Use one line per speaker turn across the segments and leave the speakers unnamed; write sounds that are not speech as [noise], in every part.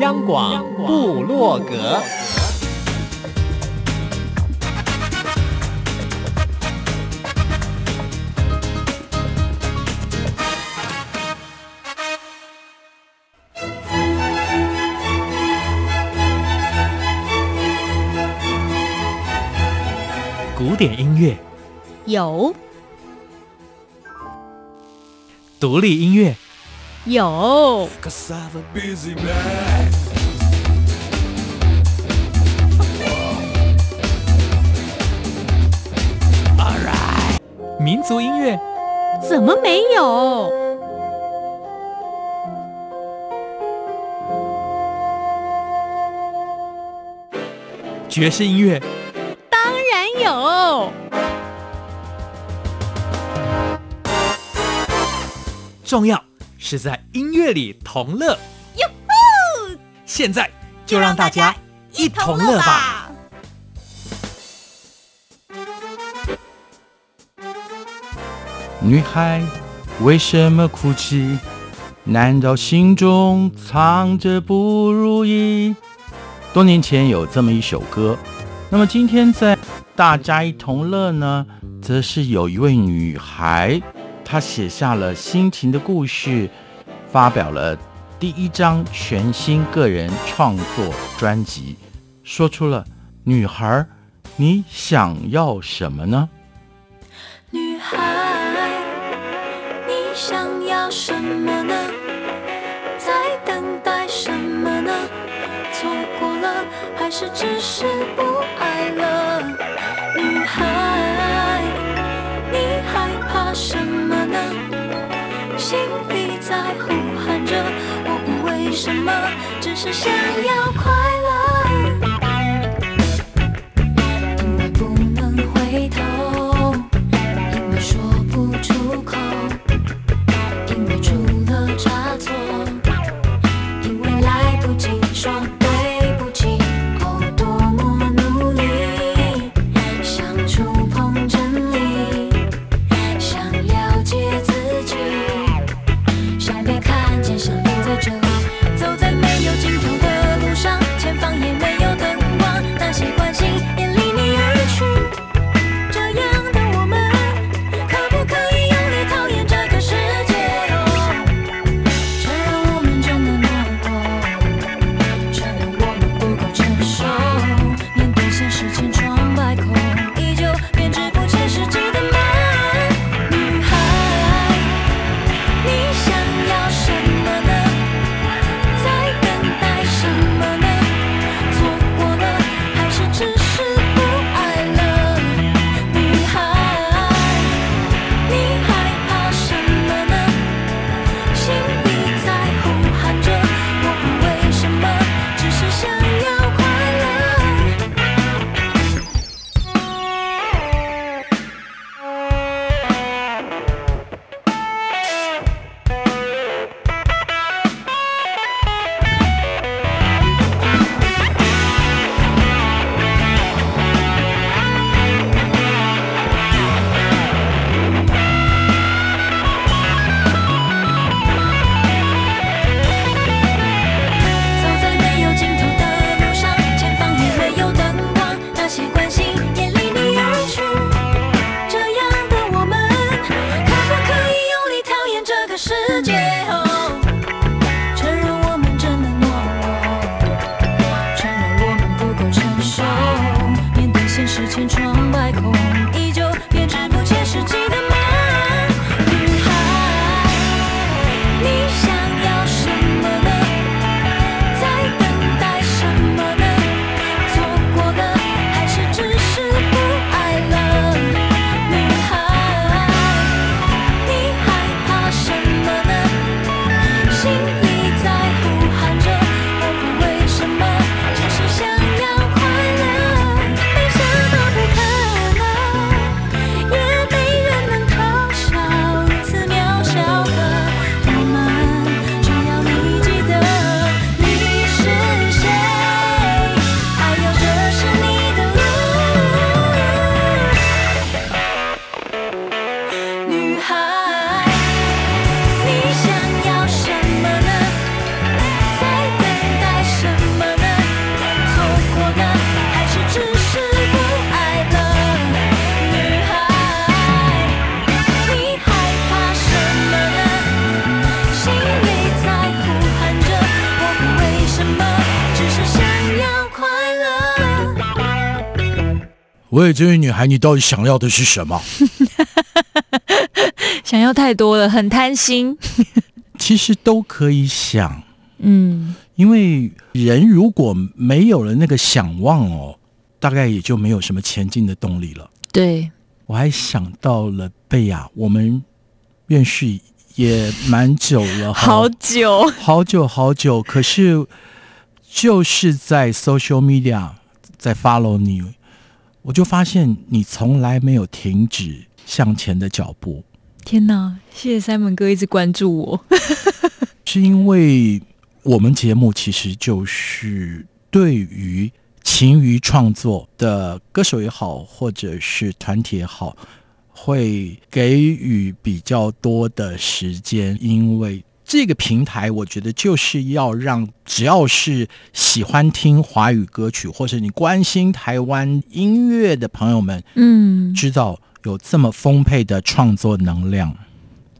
央广布洛格，古典音乐。
有，
独立音乐。
有，
民族音乐
怎么没有？
爵士音乐
当然有，
重要。是在音乐里同
乐！
现在就让大家一同乐吧。
女孩为什么哭泣？难道心中藏着不如意？多年前有这么一首歌，那么今天在大家一同乐呢，则是有一位女孩。他写下了心情的故事，发表了第一张全新个人创作专辑，说出了“女孩，你想要什么呢？”
女孩，你想要什么呢？在等待什么呢？错过了，还是只是不什么，只是想要快
喂，这位女孩，你到底想要的是什么？[laughs]
想要太多了，很贪心。[laughs]
其实都可以想，
嗯，
因为人如果没有了那个想望哦，大概也就没有什么前进的动力了。
对，
我还想到了贝雅，我们认识也蛮久了，[laughs]
好久，
好久好久。可是就是在 social media 在 follow 你，我就发现你从来没有停止向前的脚步。
天哪！谢谢 Simon 哥一直关注我，[laughs]
是因为我们节目其实就是对于勤于创作的歌手也好，或者是团体也好，会给予比较多的时间，因为这个平台，我觉得就是要让只要是喜欢听华语歌曲，或者你关心台湾音乐的朋友们，
嗯，
知道。有这么丰沛的创作能量，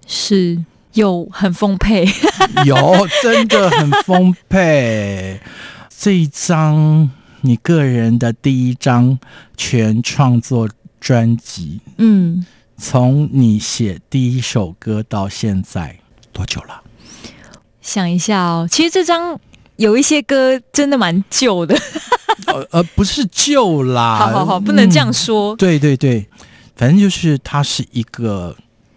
是有很丰沛，[laughs]
有真的很丰沛。这一张你个人的第一张全创作专辑，
嗯，
从你写第一首歌到现在多久了？
想一下哦，其实这张有一些歌真的蛮旧的，
呃 [laughs] 呃，不是旧啦，
好好好，不能这样说。
嗯，对对对。反正就是它是一个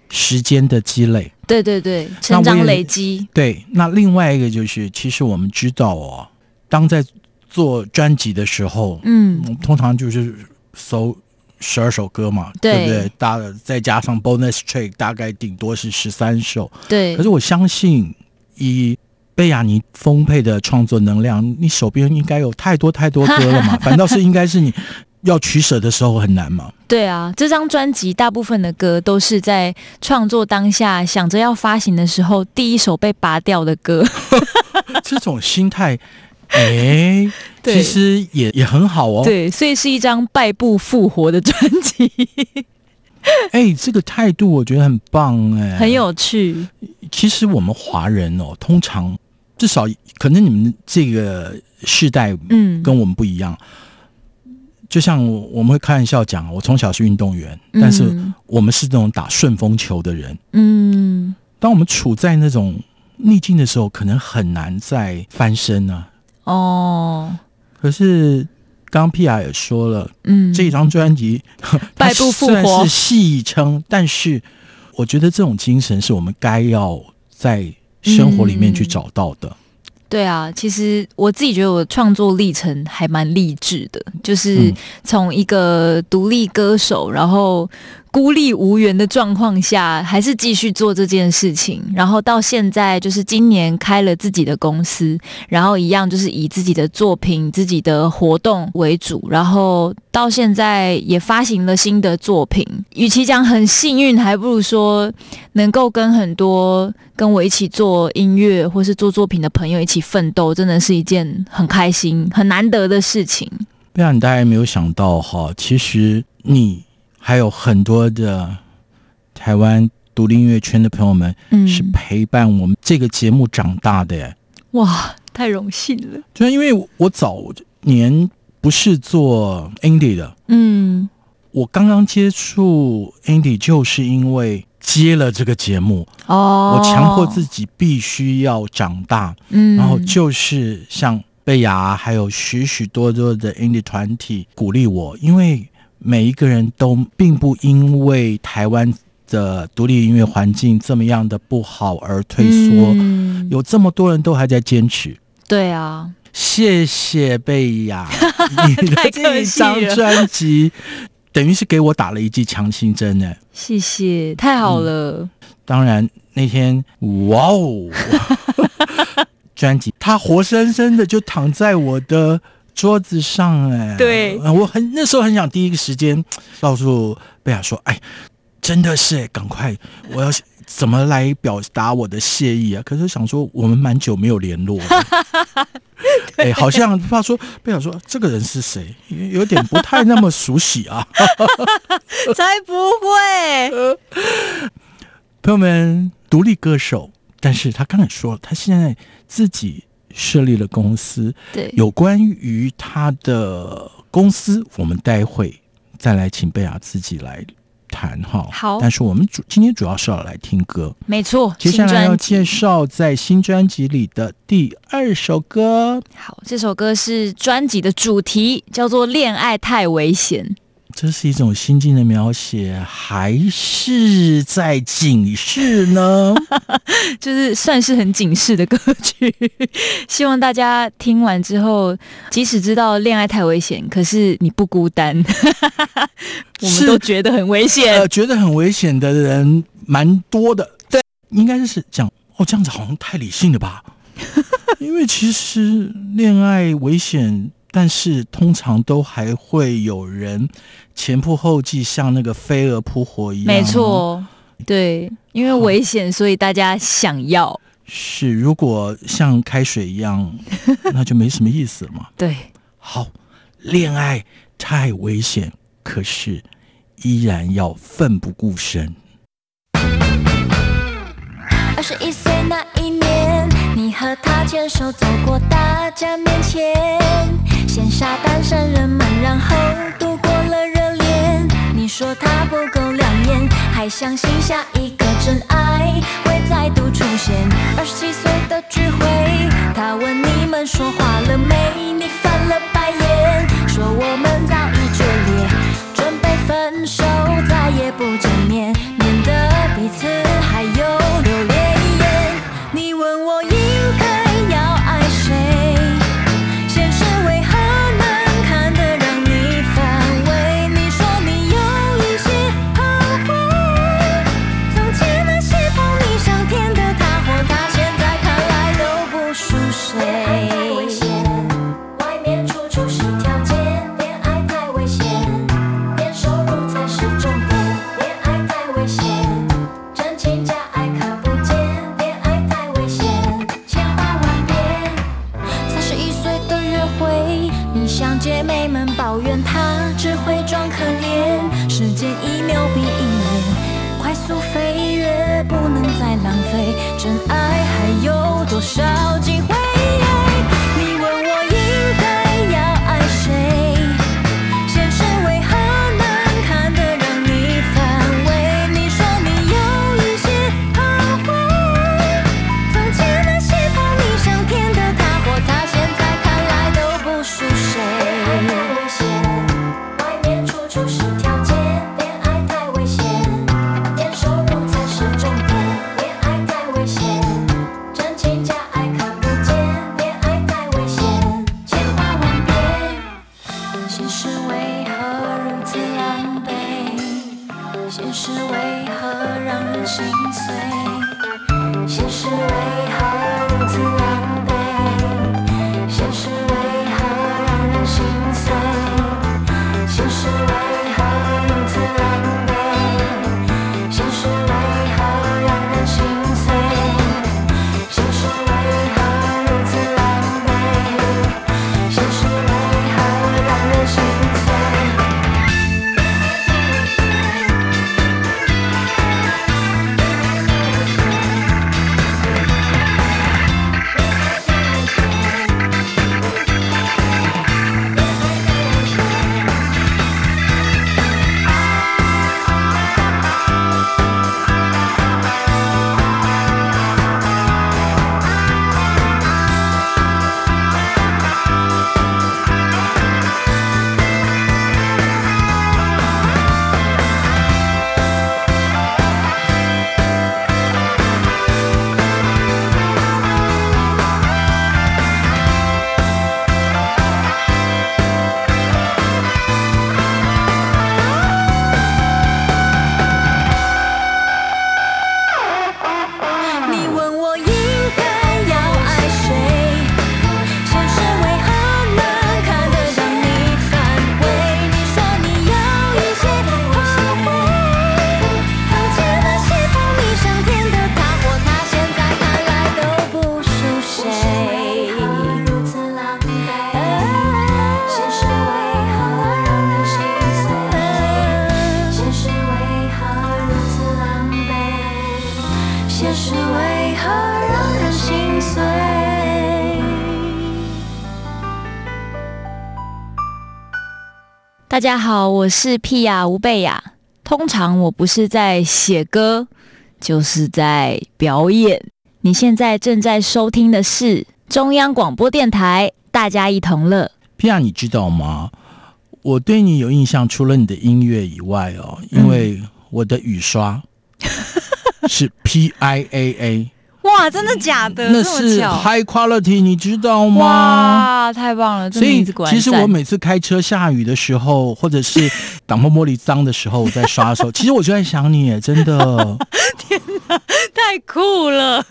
时间的积累，
对对对，成长累积。
对，那另外一个就是，其实我们知道哦，当在做专辑的时候，嗯，通常就是搜十二首歌嘛，对，对不对？大再加上 bonus track，大概顶多是十三首。
对。
可是我相信，以贝亚尼丰沛的创作能量，你手边应该有太多太多歌了嘛？[laughs] 反倒是应该是你。要取舍的时候很难嘛？
对啊，这张专辑大部分的歌都是在创作当下想着要发行的时候，第一首被拔掉的歌。[laughs] [laughs]
这种心态，哎、欸，其实也也很好哦。
对，所以是一张败部复活的专辑。[laughs]
哎、欸，这个态度我觉得很棒哎、欸，
很有趣。
其实我们华人哦，通常至少可能你们这个世代，嗯，跟我们不一样。嗯就像我们会开玩笑讲，我从小是运动员，但是我们是那种打顺风球的人。嗯，当我们处在那种逆境的时候，可能很难再翻身呢、啊。哦，可是刚刚 Pia 也说了，嗯，这张专辑 [laughs]
败部复活，
是戏称，但是我觉得这种精神是我们该要在生活里面去找到的。
对啊，其实我自己觉得我的创作历程还蛮励志的，就是从一个独立歌手，然后。孤立无援的状况下，还是继续做这件事情。然后到现在，就是今年开了自己的公司，然后一样就是以自己的作品、自己的活动为主。然后到现在也发行了新的作品。与其讲很幸运，还不如说能够跟很多跟我一起做音乐或是做作品的朋友一起奋斗，真的是一件很开心、很难得的事情。
不然你大概没有想到哈，其实你。还有很多的台湾独立音乐圈的朋友们，嗯是陪伴我们这个节目长大的耶！
哇，太荣幸了！
就因为我早年不是做 indie 的，嗯，我刚刚接触 indie 就是因为接了这个节目哦，我强迫自己必须要长大，嗯，然后就是像贝雅还有许许多多的 indie 团体鼓励我，因为。每一个人都并不因为台湾的独立音乐环境这么样的不好而退缩，嗯、有这么多人都还在坚持。
对啊，
谢谢贝雅，[laughs] 你的这一张专辑等于是给我打了一剂强心针呢。
谢谢，太好了。
嗯、当然那天，哇哦，[laughs] 专辑它活生生的就躺在我的。桌子上哎，
对，
我很那时候很想第一个时间告诉贝雅说，哎，真的是哎，赶快，我要怎么来表达我的谢意啊？可是想说我们蛮久没有联络了，[laughs] 哎，好像怕说贝雅说这个人是谁，有点不太那么熟悉啊，[laughs]
才不会，
朋友们，独立歌手，但是他刚才说了，他现在自己。设立了公司，
对，
有关于他的公司，我们待会再来请贝亚自己来谈哈。
好，
但是我们主今天主要是要来听歌，
没错。
接下来要介绍在新专辑里的第二首歌。
好，这首歌是专辑的主题，叫做《恋爱太危险》。
这是一种心境的描写，还是在警示呢？[laughs]
就是算是很警示的歌曲。[laughs] 希望大家听完之后，即使知道恋爱太危险，可是你不孤单。[laughs] 我们都觉得很危险，
呃，觉得很危险的人蛮多的。对，应该是讲哦，这样子好像太理性了吧？因为其实恋爱危险。但是通常都还会有人前仆后继，像那个飞蛾扑火一样。
没错，对，因为危险，所以大家想要。
是，如果像开水一样，[laughs] 那就没什么意思了嘛。
对，
好，恋爱太危险，可是依然要奋不顾身。
二十一岁那一年，你和他牵手走过大家面前。羡煞单身人们，然后度过了热恋。你说他不够亮眼，还相信下一个真爱会再度出现。二十七岁的聚会，他问你们说话了没？你翻了白眼，说我们早已决裂，准备分手，再也不见面，免得彼此间一秒比一年快速飞跃，不能再浪费，真爱还有多少？大家好，我是皮亚吴贝雅。通常我不是在写歌，就是在表演。你现在正在收听的是中央广播电台，大家一同乐。
皮亚，你知道吗？我对你有印象，除了你的音乐以外哦，因为我的雨刷是 P I A A。
哇，真的假的？
那是 high quality，你知道吗？
哇，太棒了！
所以其实我每次开车下雨的时候，或者是 [laughs] 挡风玻璃脏的时候，我在刷的时候，[laughs] 其实我就在想你，真的。
天哪，太酷了！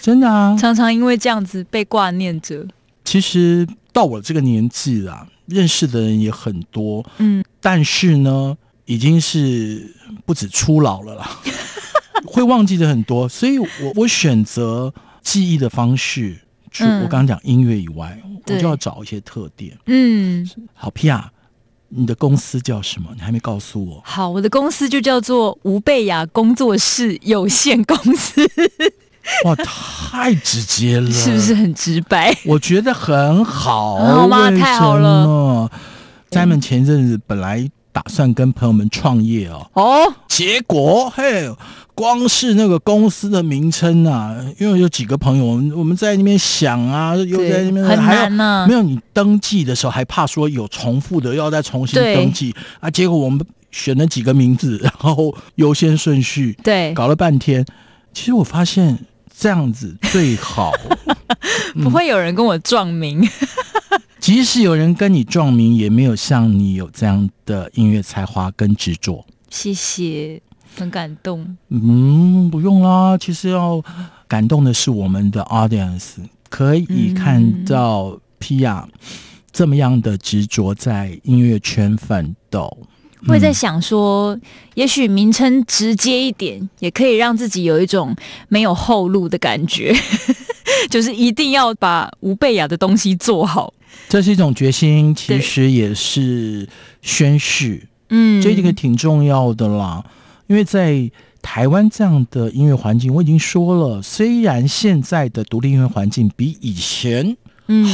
真的啊，
常常因为这样子被挂念着。
其实到我这个年纪啊，认识的人也很多，嗯，但是呢，已经是不止初老了啦。会忘记的很多，所以我我选择记忆的方式，除我刚刚讲音乐以外，嗯、我就要找一些特点。嗯，好皮亚，你的公司叫什么？你还没告诉我。
好，我的公司就叫做吴贝雅工作室有限公司。
哇，太直接了，[laughs]
是不是很直白？
我觉得很好，
好吗？太好了。
咱们前阵子本来打算跟朋友们创业哦，哦，结果嘿。光是那个公司的名称啊，因为有几个朋友，我们我们在那边想啊，又在那边
很难呢、啊。
没有你登记的时候，还怕说有重复的，要再重新登记啊。结果我们选了几个名字，[laughs] 然后优先顺序，
对，
搞了半天。其实我发现这样子最好，[laughs]
不会有人跟我撞名。
嗯、即使有人跟你撞名，也没有像你有这样的音乐才华跟执着。
谢谢。很感动，
嗯，不用啦。其实要感动的是我们的 audience，可以看到皮亚这么样的执着在音乐圈奋斗。
会在想说，也许名称直接一点，也可以让自己有一种没有后路的感觉，[laughs] 就是一定要把吴贝雅的东西做好。
这是一种决心，其实也是宣誓。嗯，这个挺重要的啦。因为在台湾这样的音乐环境，我已经说了，虽然现在的独立音乐环境比以前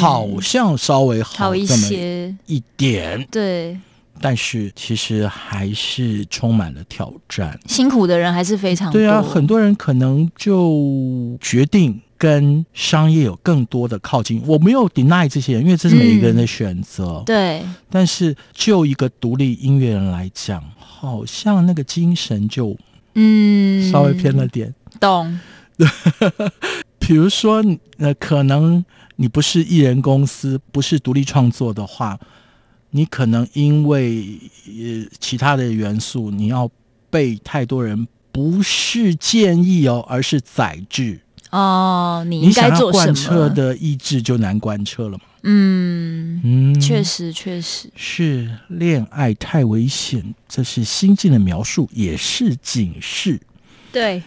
好像稍微好一些一点，
对，
但是其实还是充满了挑战，
辛苦的人还是非常多。
对啊，很多人可能就决定跟商业有更多的靠近。我没有 deny 这些人，因为这是每一个人的选择。
对，
但是就一个独立音乐人来讲。好像那个精神就嗯稍微偏了点，
懂？[laughs]
比如说，呃，可能你不是艺人公司，不是独立创作的话，你可能因为呃其他的元素，你要被太多人不是建议哦，而是宰制
哦。你应该做
贯彻的意志就难贯彻了嘛。
嗯嗯，确实确实
是恋爱太危险，这是心境的描述，也是警示。
对，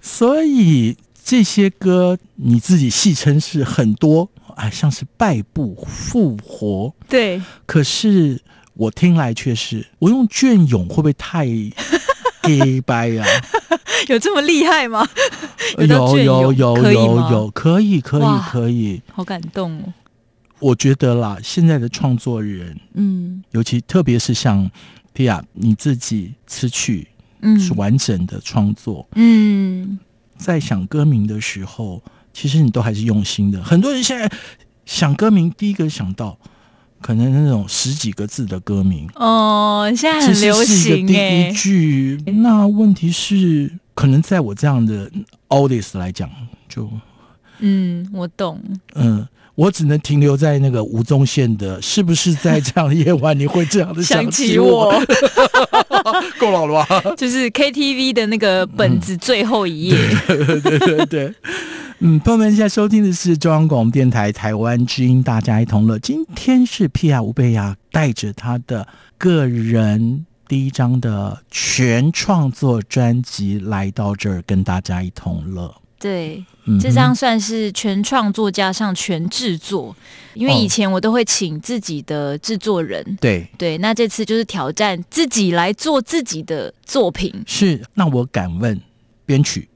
所以这些歌你自己戏称是很多，啊，像是败部复活。
对，
可是我听来却是，我用隽永会不会太 gay 掰啊？[laughs]
有这么厉害吗？[laughs]
有有有有有有，可以可以可以，
好感动哦。
我觉得啦，现在的创作人，嗯，尤其特别是像皮亚你自己词曲，嗯，是完整的创作，嗯，在想歌名的时候，其实你都还是用心的。很多人现在想歌名，第一个想到可能那种十几个字的歌名，
哦，现在很流行，
第一句。那问题是，可能在我这样的 artist 来讲，就，
嗯，我懂，
嗯。我只能停留在那个吴宗宪的，是不是在这样的夜晚你会这样的想起我？[laughs] 够老了吧？[laughs]
就是 KTV 的那个本子最后一页。
嗯、对，对对对，嗯，朋友们现在收听的是中央广播电台台湾之音，大家一同乐。今天是皮亚吴贝亚带着他的个人第一张的全创作专辑来到这儿，跟大家一同乐。
对。这张算是全创作加上全制作，因为以前我都会请自己的制作人。哦、
对
对，那这次就是挑战自己来做自己的作品。
是，那我敢问编曲？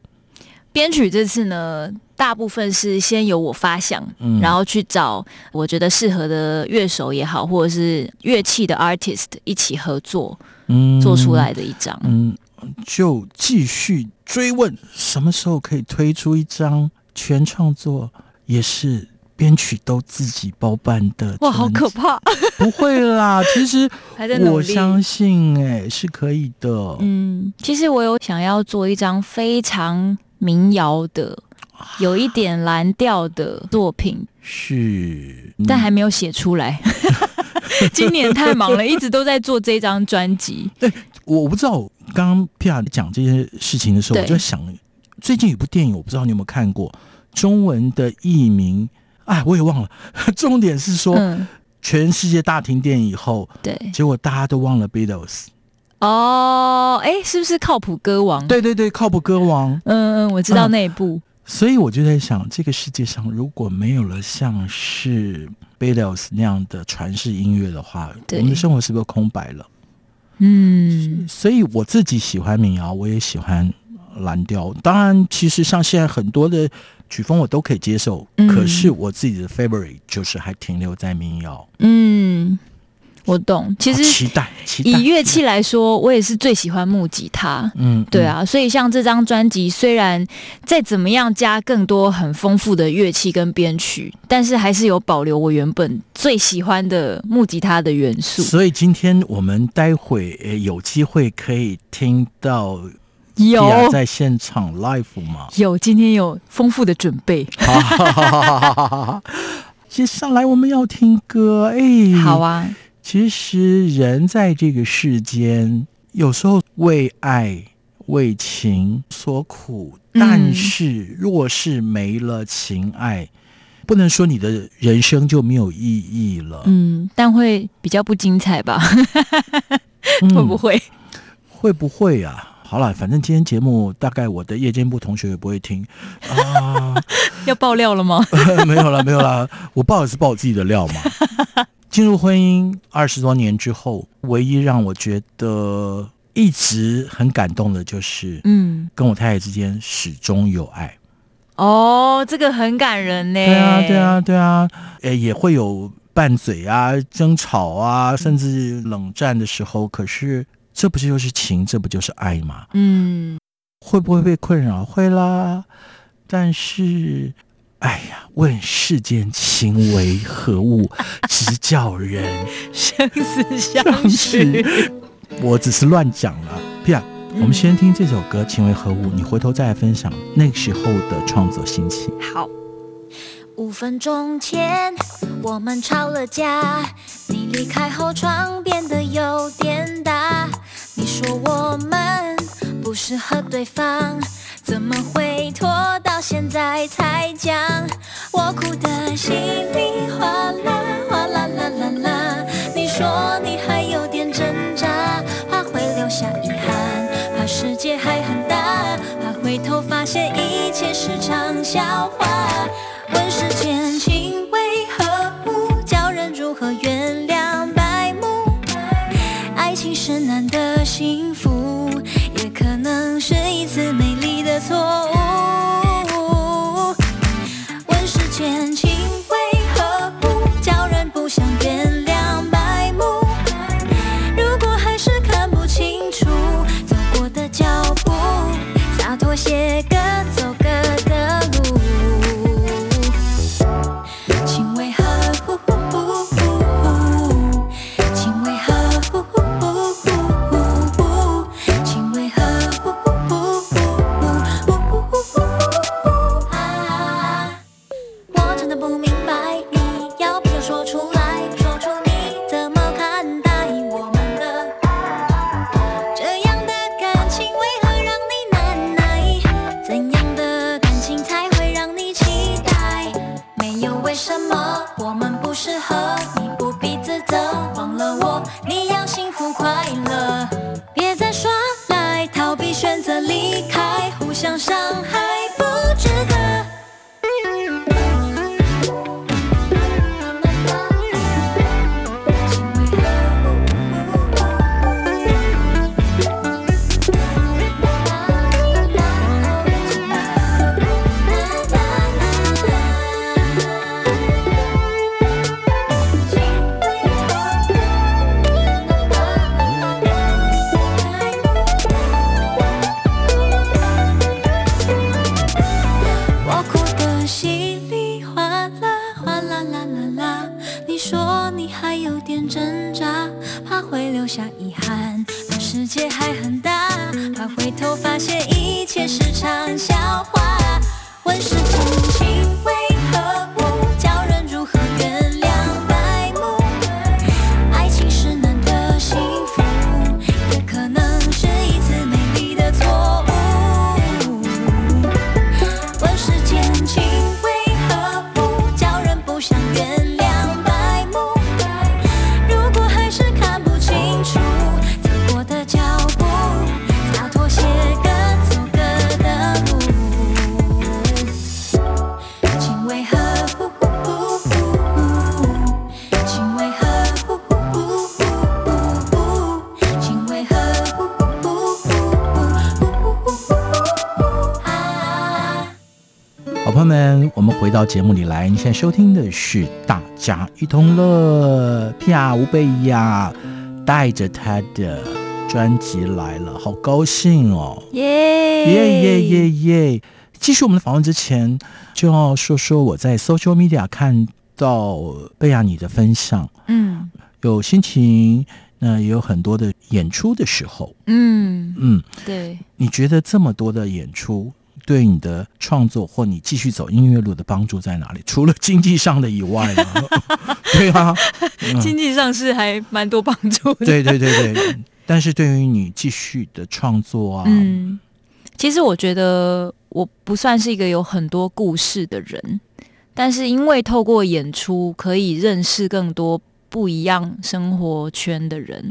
编曲这次呢？
大部分是先由我发想，
嗯、
然后去找我觉得适合的乐手也好，或者是乐器的 artist 一起合作，嗯，做出来的一张。
嗯，就继续追问，什么时候可以推出一张全创作，也是编曲都自己包办的？
哇，好可怕！
不会啦，[laughs] 其
实
我相信哎、欸、是可以的。
嗯，其实我有想要做一张非常民谣的。有一点蓝调的作品
是，
但还没有写出来。[laughs] 今年太忙了，一直都在做这张专辑。
对，我不知道。刚刚皮亚讲这些事情的时候，我就在想，最近有部电影，我不知道你有没有看过，中文的译名，哎，我也忘了。[laughs] 重点是说，嗯、全世界大停电以后，
对，
结果大家都忘了 Beatles。
哦，哎，是不是靠谱歌王？
对对对，靠谱歌王。
嗯嗯，我知道那一部。嗯
所以我就在想，这个世界上如果没有了像是 Beatles 那样的传世音乐的话，我们的生活是不是空白了？
嗯，
所以我自己喜欢民谣，我也喜欢蓝调。当然，其实像现在很多的曲风我都可以接受，嗯、可是我自己的 favorite 就是还停留在民谣。
嗯。我懂，其实
期待，期待。
以乐器来说，我也是最喜欢木吉他。嗯，对啊，所以像这张专辑，虽然再怎么样加更多很丰富的乐器跟编曲，但是还是有保留我原本最喜欢的木吉他的元素。
所以今天我们待会诶有机会可以听到
有
在现场 live 吗？
有，今天有丰富的
准备。接下来我们要听歌，哎，
好啊。
其实人在这个世间，有时候为爱为情所苦，但是若是没了情爱，嗯、不能说你的人生就没有意义了。
嗯，但会比较不精彩吧？[laughs] 会不会？
嗯、会不会啊？好了，反正今天节目大概我的夜间部同学也不会听啊。[laughs]
要爆料了吗？[laughs]
没有了，没有了。我爆也是爆我自己的料嘛。进入婚姻二十多年之后，唯一让我觉得一直很感动的就是，嗯，跟我太太之间始终有爱。
哦，这个很感人呢。
对啊，对啊，对啊。诶，也会有拌嘴啊、争吵啊，甚至冷战的时候。可是，这不就是情？这不就是爱吗？嗯。会不会被困扰？会啦。但是。哎呀，问世间情为何物，[laughs] 直叫人
生死相许。
我只是乱讲了。Pia，我们先听这首歌《情为何物》，你回头再来分享那个时候的创作心情。
好。
五分钟前我们吵了架，你离开后窗变得有点大。你说我们不适合对方。怎么会拖到现在才讲？我哭得稀里哗啦，哗啦啦啦啦。你说你还有点挣扎，怕会留下遗憾，怕世界还很大，怕回头发现一切是场笑话。问世间情为何物，叫人如何原谅白目？爱情是难得幸福，也可能是一次。错。到节目里来，你
现在收听的是《大家一同乐》，皮亚吴贝亚带着他的专辑来了，好高兴哦！
耶耶
耶耶耶！继续我们的访问之前，就要说说我在 social media 看到贝亚你的分享，
嗯，
有心情，那也有很多的演出的时候，
嗯
嗯，
对，
你觉得这么多的演出？对你的创作或你继续走音乐路的帮助在哪里？[laughs] 除了经济上的以外呢？[laughs] 对啊，
嗯、经济上是还蛮多帮助的。
对对对对，但是对于你继续的创作啊，
嗯，其实我觉得我不算是一个有很多故事的人，但是因为透过演出可以认识更多。不一样生活圈的人，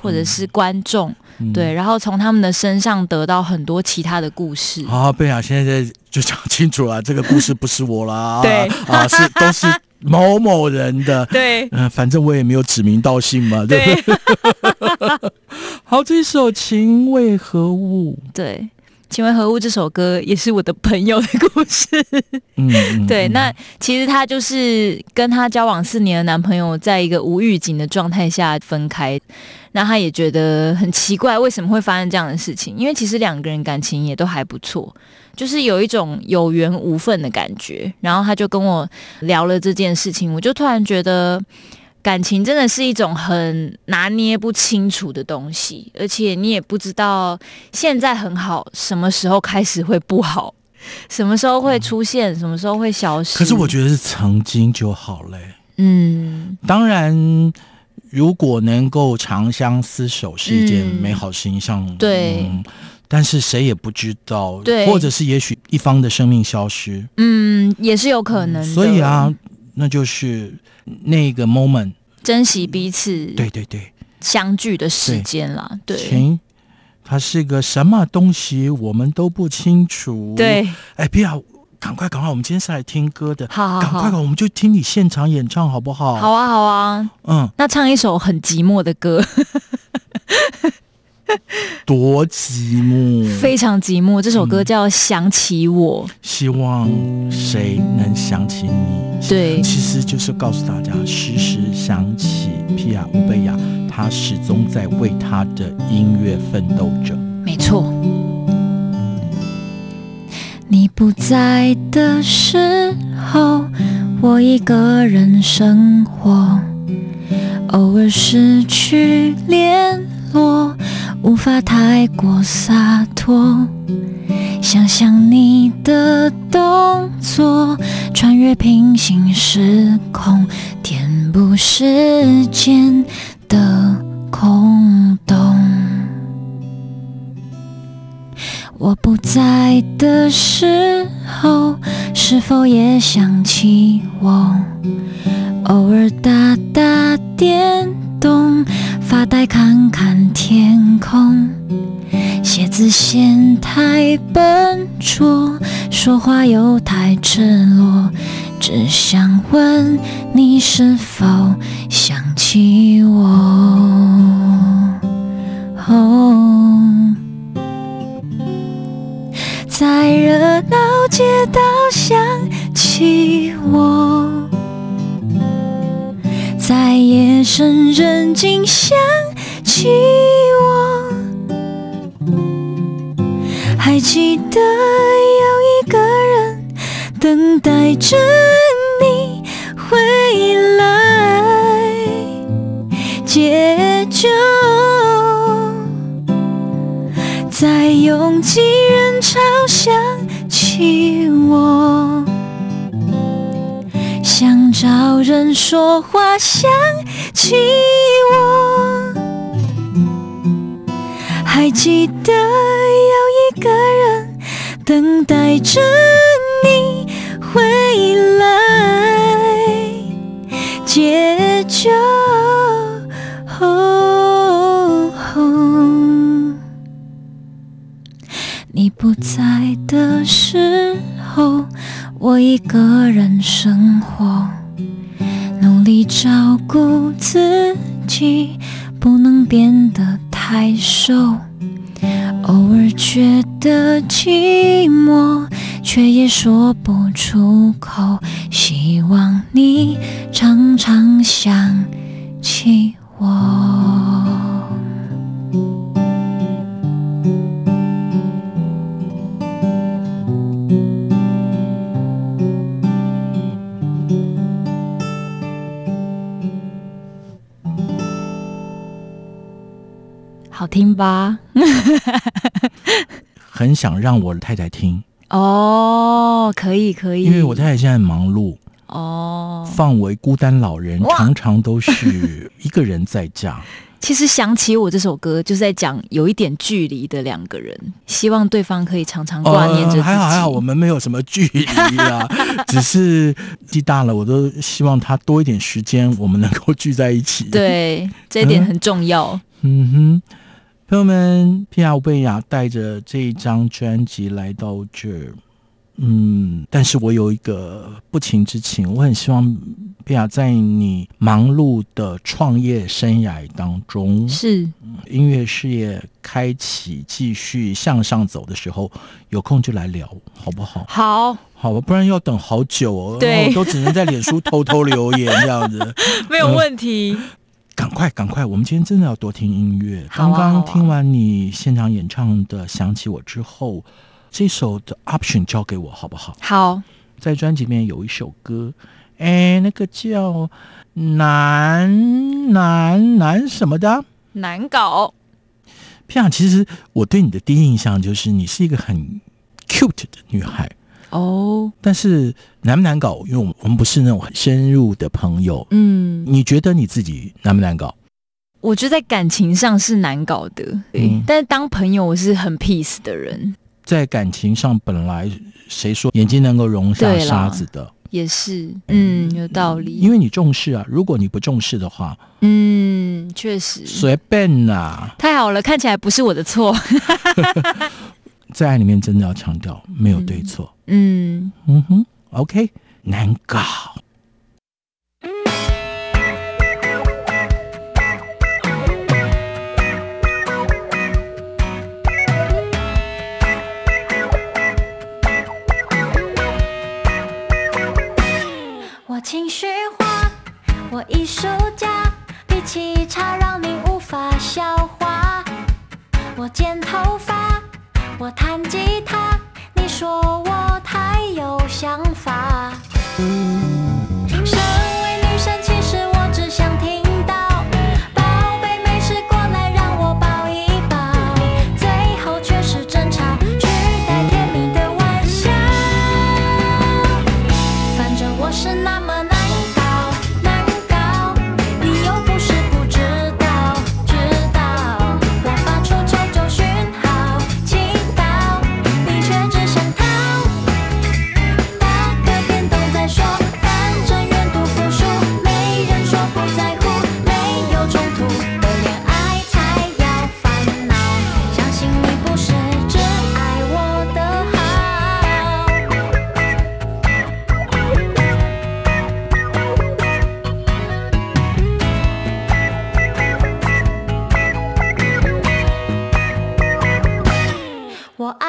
或者是观众，嗯、对，然后从他们的身上得到很多其他的故事。
好，贝雅现在就讲清楚了，这个故事不是我啦，[laughs]
对
啊，是都是某某人的，[laughs]
对，
嗯、呃，反正我也没有指名道姓嘛，对不对？对 [laughs] 好，这首情为何物？
对。情为何物这首歌也是我的朋友的故事。
嗯，[laughs]
对，那其实她就是跟她交往四年的男朋友，在一个无预警的状态下分开，那她也觉得很奇怪，为什么会发生这样的事情？因为其实两个人感情也都还不错，就是有一种有缘无分的感觉。然后她就跟我聊了这件事情，我就突然觉得。感情真的是一种很拿捏不清楚的东西，而且你也不知道现在很好，什么时候开始会不好，什么时候会出现，什么时候会消失。
可是我觉得是曾经就好嘞。
嗯，
当然，如果能够长相厮守是一件美好形象。
嗯、对、
嗯，但是谁也不知道，
对，
或者是也许一方的生命消失，
嗯，也是有可能的。
所以啊。那就是那个 moment，
珍惜彼此，
对对对，
相聚的时间啦。对，
情，它是个什么东西，我们都不清楚。
对，
哎，不要，赶快赶快，我们今天是来听歌的，
好，好，好，
赶快，我们就听你现场演唱好不好？
好啊，好啊，
嗯，
那唱一首很寂寞的歌。[laughs]
多寂寞，
非常寂寞。这首歌叫《想起我》，
嗯，希望谁能想起你？
对，
其实就是告诉大家，时时想起皮亚乌贝亚，他始终在为他的音乐奋斗着。
没错。
你不在的时候，我一个人生活，偶尔失去联络。无法太过洒脱，想象你的动作，穿越平行时空，填补时间的空洞。我不在的时候，是否也想起我？偶尔打打电动。再看看天空，写字嫌太笨拙，说话又太赤裸，只想问你是否想起我？哦，在热闹街道想起我。在夜深人静想起我，还记得有一个人等待着你回来。解救，在拥挤人潮想起我，找人说话，想起我，还记得有一个人等待着你回来。解救。你不在的时候，我一个人生活，努力照顾自己，不能变得太瘦。偶尔觉得寂寞，却也说不出口。希望你常常想起我。
听吧？[laughs]
很想让我太太听
哦，可以可以，
因为我太太现在很忙碌
哦，
放为孤单老人，常常都是一个人在家。[laughs]
其实想起我这首歌，就是在讲有一点距离的两个人，希望对方可以常常挂念着自己。
呃、还好还好，我们没有什么距离啊，[laughs] 只是年纪大了，我都希望他多一点时间，我们能够聚在一起。
对，这一点很重要。
嗯，嗯哼。朋友们，皮亚吴贝雅带着这一张专辑来到这儿，嗯，但是我有一个不情之请，我很希望皮亚在你忙碌的创业生涯当中，
是。
音乐事业开启、继续向上走的时候，有空就来聊，好不好？
好，
好吧，不然要等好久哦，
对，
都只能在脸书偷偷留言这样子，[laughs]
没有问题。
嗯赶快，赶快！我们今天真的要多听音
乐。啊，
刚刚听完你现场演唱的《想起我》之后，这首的 option 交给我好不好？
好，
在专辑里面有一首歌，哎，那个叫难难难什么的，
难搞。
漂亮，其实我对你的第一印象就是你是一个很 cute 的女孩。
哦，
但是难不难搞？因为我们不是那种很深入的朋友。嗯，你觉得你自己难不难搞？
我觉得在感情上是难搞的，对。嗯，但是当朋友，我是很 peace 的人。
在感情上，本来谁说眼睛能够容下沙子的？
也是，嗯，有道理。
因为你重视啊，如果你不重视的话，
嗯，确实
随便啊。
太好了，看起来不是我的错。[laughs]
在爱里面，真的要强调没有对错。
嗯
嗯哼，OK，难搞。
我情绪化，我艺术家，脾气差让你无法消化。我剪头发。我弹吉他，你说我太有想法。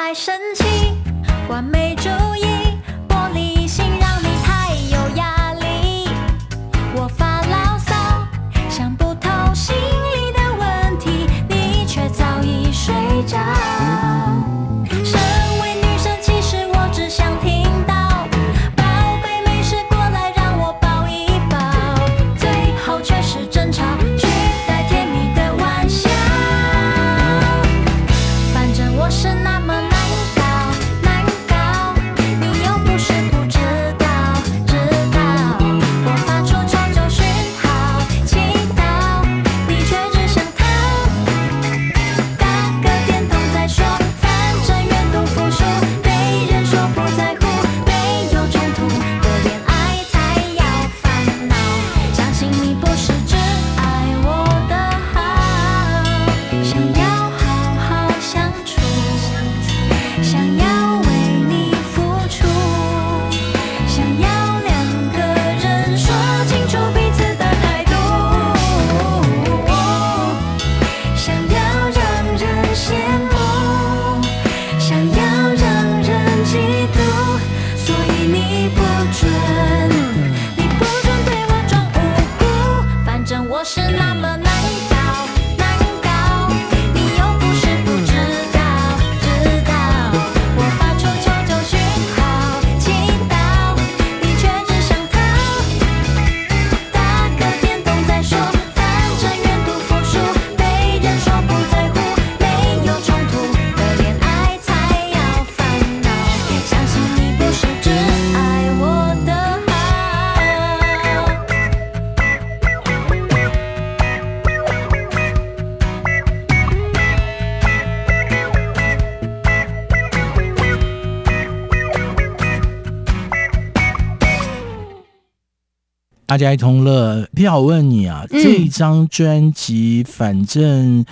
太神奇完美就大家一同乐，皮亚，我问你啊，嗯、这一张专辑，反正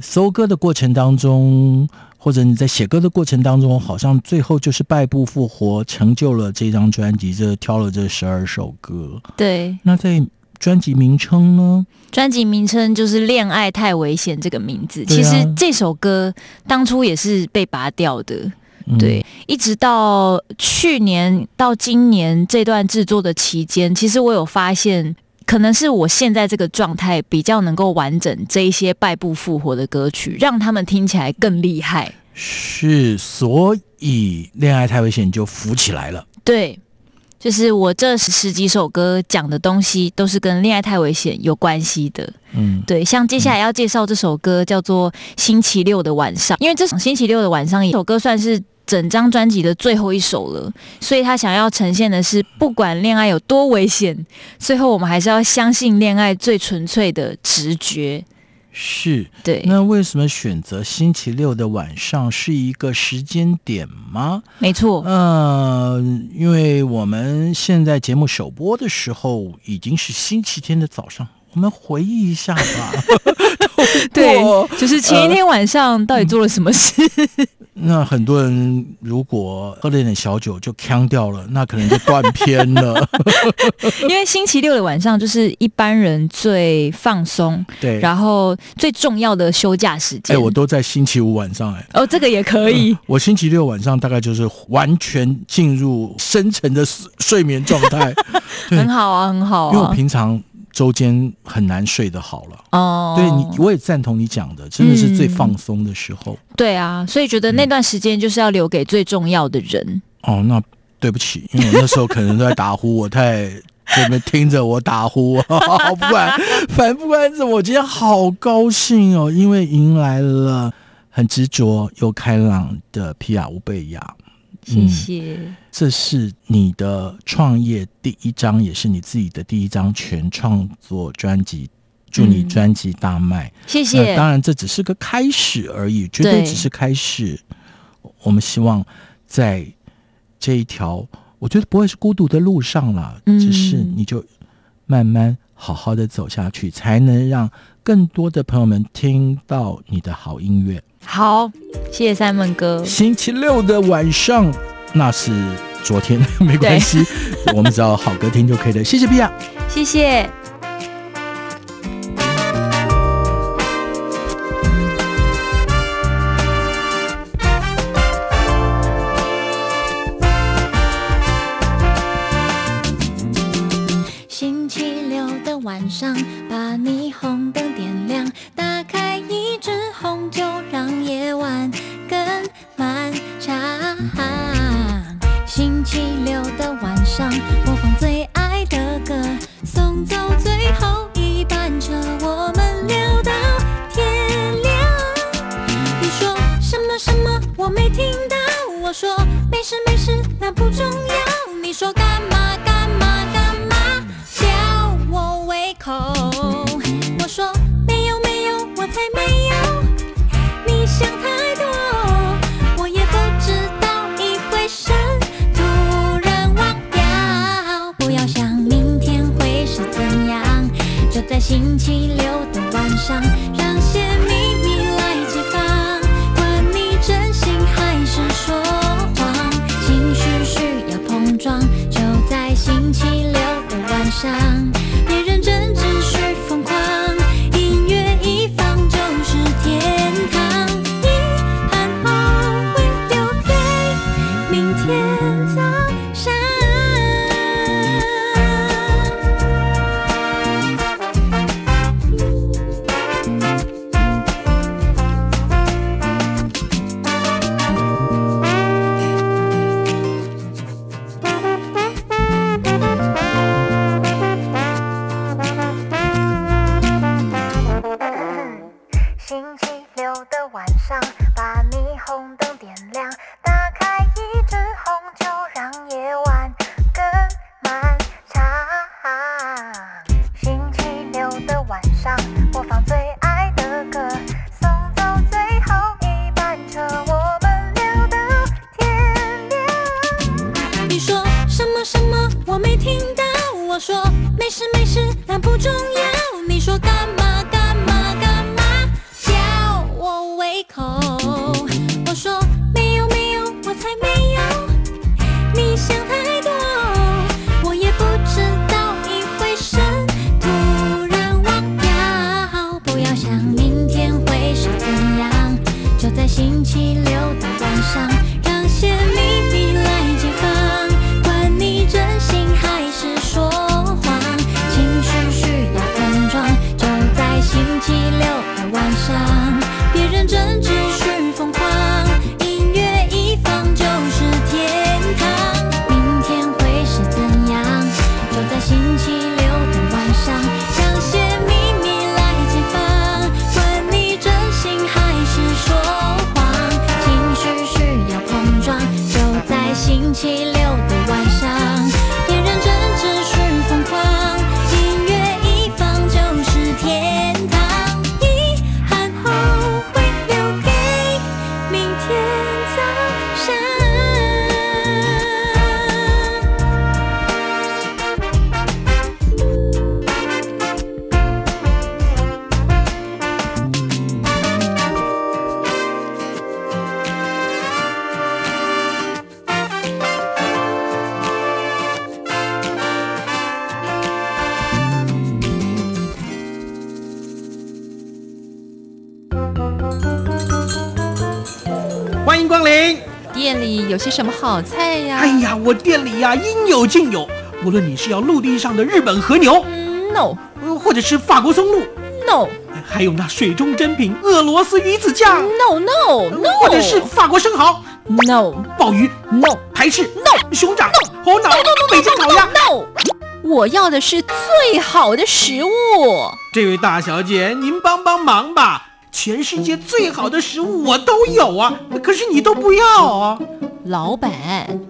搜歌的过程当中，或者你在写歌的过程当中，好像最后就是败部复活，成就了这张专辑，这挑了这十二首歌。
对，
那在专辑名称呢？
专辑名称就是《恋爱太危险》这个名字。其实这首歌当初也是被拔掉的。对，一直到去年到今年这段制作的期间，其实我有发现，可能是我现在这个状态比较能够完整这一些败部复活的歌曲，让他们听起来更厉害。
是，所以《恋爱太危险》就浮起来了。
对，就是我这十几首歌讲的东西，都是跟《恋爱太危险》有关系的。嗯，对，像接下来要介绍这首歌叫做《星期六的晚上》，因为这首《星期六的晚上》一首歌算是。整张专辑的最后一首了，所以他想要呈现的是，不管恋爱有多危险，最后我们还是要相信恋爱最纯粹的直觉。
是，
对。
那为什么选择星期六的晚上是一个时间点吗？
没错。
嗯、呃，因为我们现在节目首播的时候已经是星期天的早上，我们回忆一下吧。[laughs] [laughs]
对，就是前一天晚上到底做了什么事？呃 [laughs]
那很多人如果喝了点小酒就呛掉了，那可能就断片了。[laughs]
因为星期六的晚上就是一般人最放松，
对，
然后最重要的休假时间。
哎，我都在星期五晚上哎。
哦，这个也可以。
呃，我星期六晚上大概就是完全进入深沉的睡眠状态。[laughs]
很好啊，很好啊。
因为我平常。周间很难睡得好了哦，对你我也赞同你讲的，真的是最放松的时候。
嗯。对啊，所以觉得那段时间就是要留给最重要的人。
嗯、哦，那对不起，因为我那时候可能都在打呼，我太这边听着我打呼。[laughs] 不管反正不管怎么，我今天好高兴哦，因为迎来了很执着又开朗的皮亚乌贝亚。
谢谢、嗯，
这是你的创业第一张，也是你自己的第一张全创作专辑。祝你专辑大卖，
嗯、谢谢。
当然，这只是个开始而已，绝对只是开始。我们希望在这一条，我觉得不会是孤独的路上了，嗯、只是你就慢慢好好的走下去，才能让更多的朋友们听到你的好音乐。
好，谢谢三门哥。
星期六的晚上，那是昨天，[laughs] 没关系，我们只要好歌听就可以了。谢谢皮亚，
谢谢。
星期六的晚上，把霓虹夜晚更漫长，星期六的晚上播放最爱的歌，送走最后一班车，我们聊到天亮。你说什么什么我没听到，我说没事没事那不重要。你说干嘛星期六的晚上，让些秘密来解放。管你真心还是说谎，情绪需要碰撞，就在星期六的晚上。些
什么好菜呀？
哎呀，我店里呀、应有尽有，无论你是要陆地上的日本和牛，
嗯，no
呃或者是法国松露
，no
还有那水中珍品俄罗斯鱼子酱
，no no no，
或者是法国生蚝、
no
鲍鱼、
no
排翅、no 熊掌、，no，猴脑、北京烤鸭。
no，我要的是最好的食物。
这位大小姐，您帮帮忙吧！全世界最好的食物我都有啊，可是你都不要啊！
老板，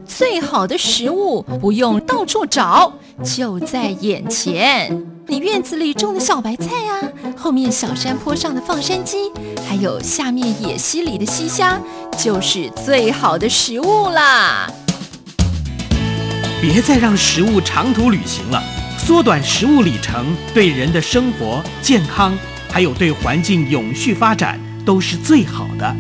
最好的食物不用到处找，就在眼前。你院子里种的小白菜啊，后面小山坡上的放山鸡，还有下面野溪里的溪虾，就是最好的食物啦。
别再让食物长途旅行了，缩短食物里程，对人的生活、健康，还有对环境永续发展，都是最好的。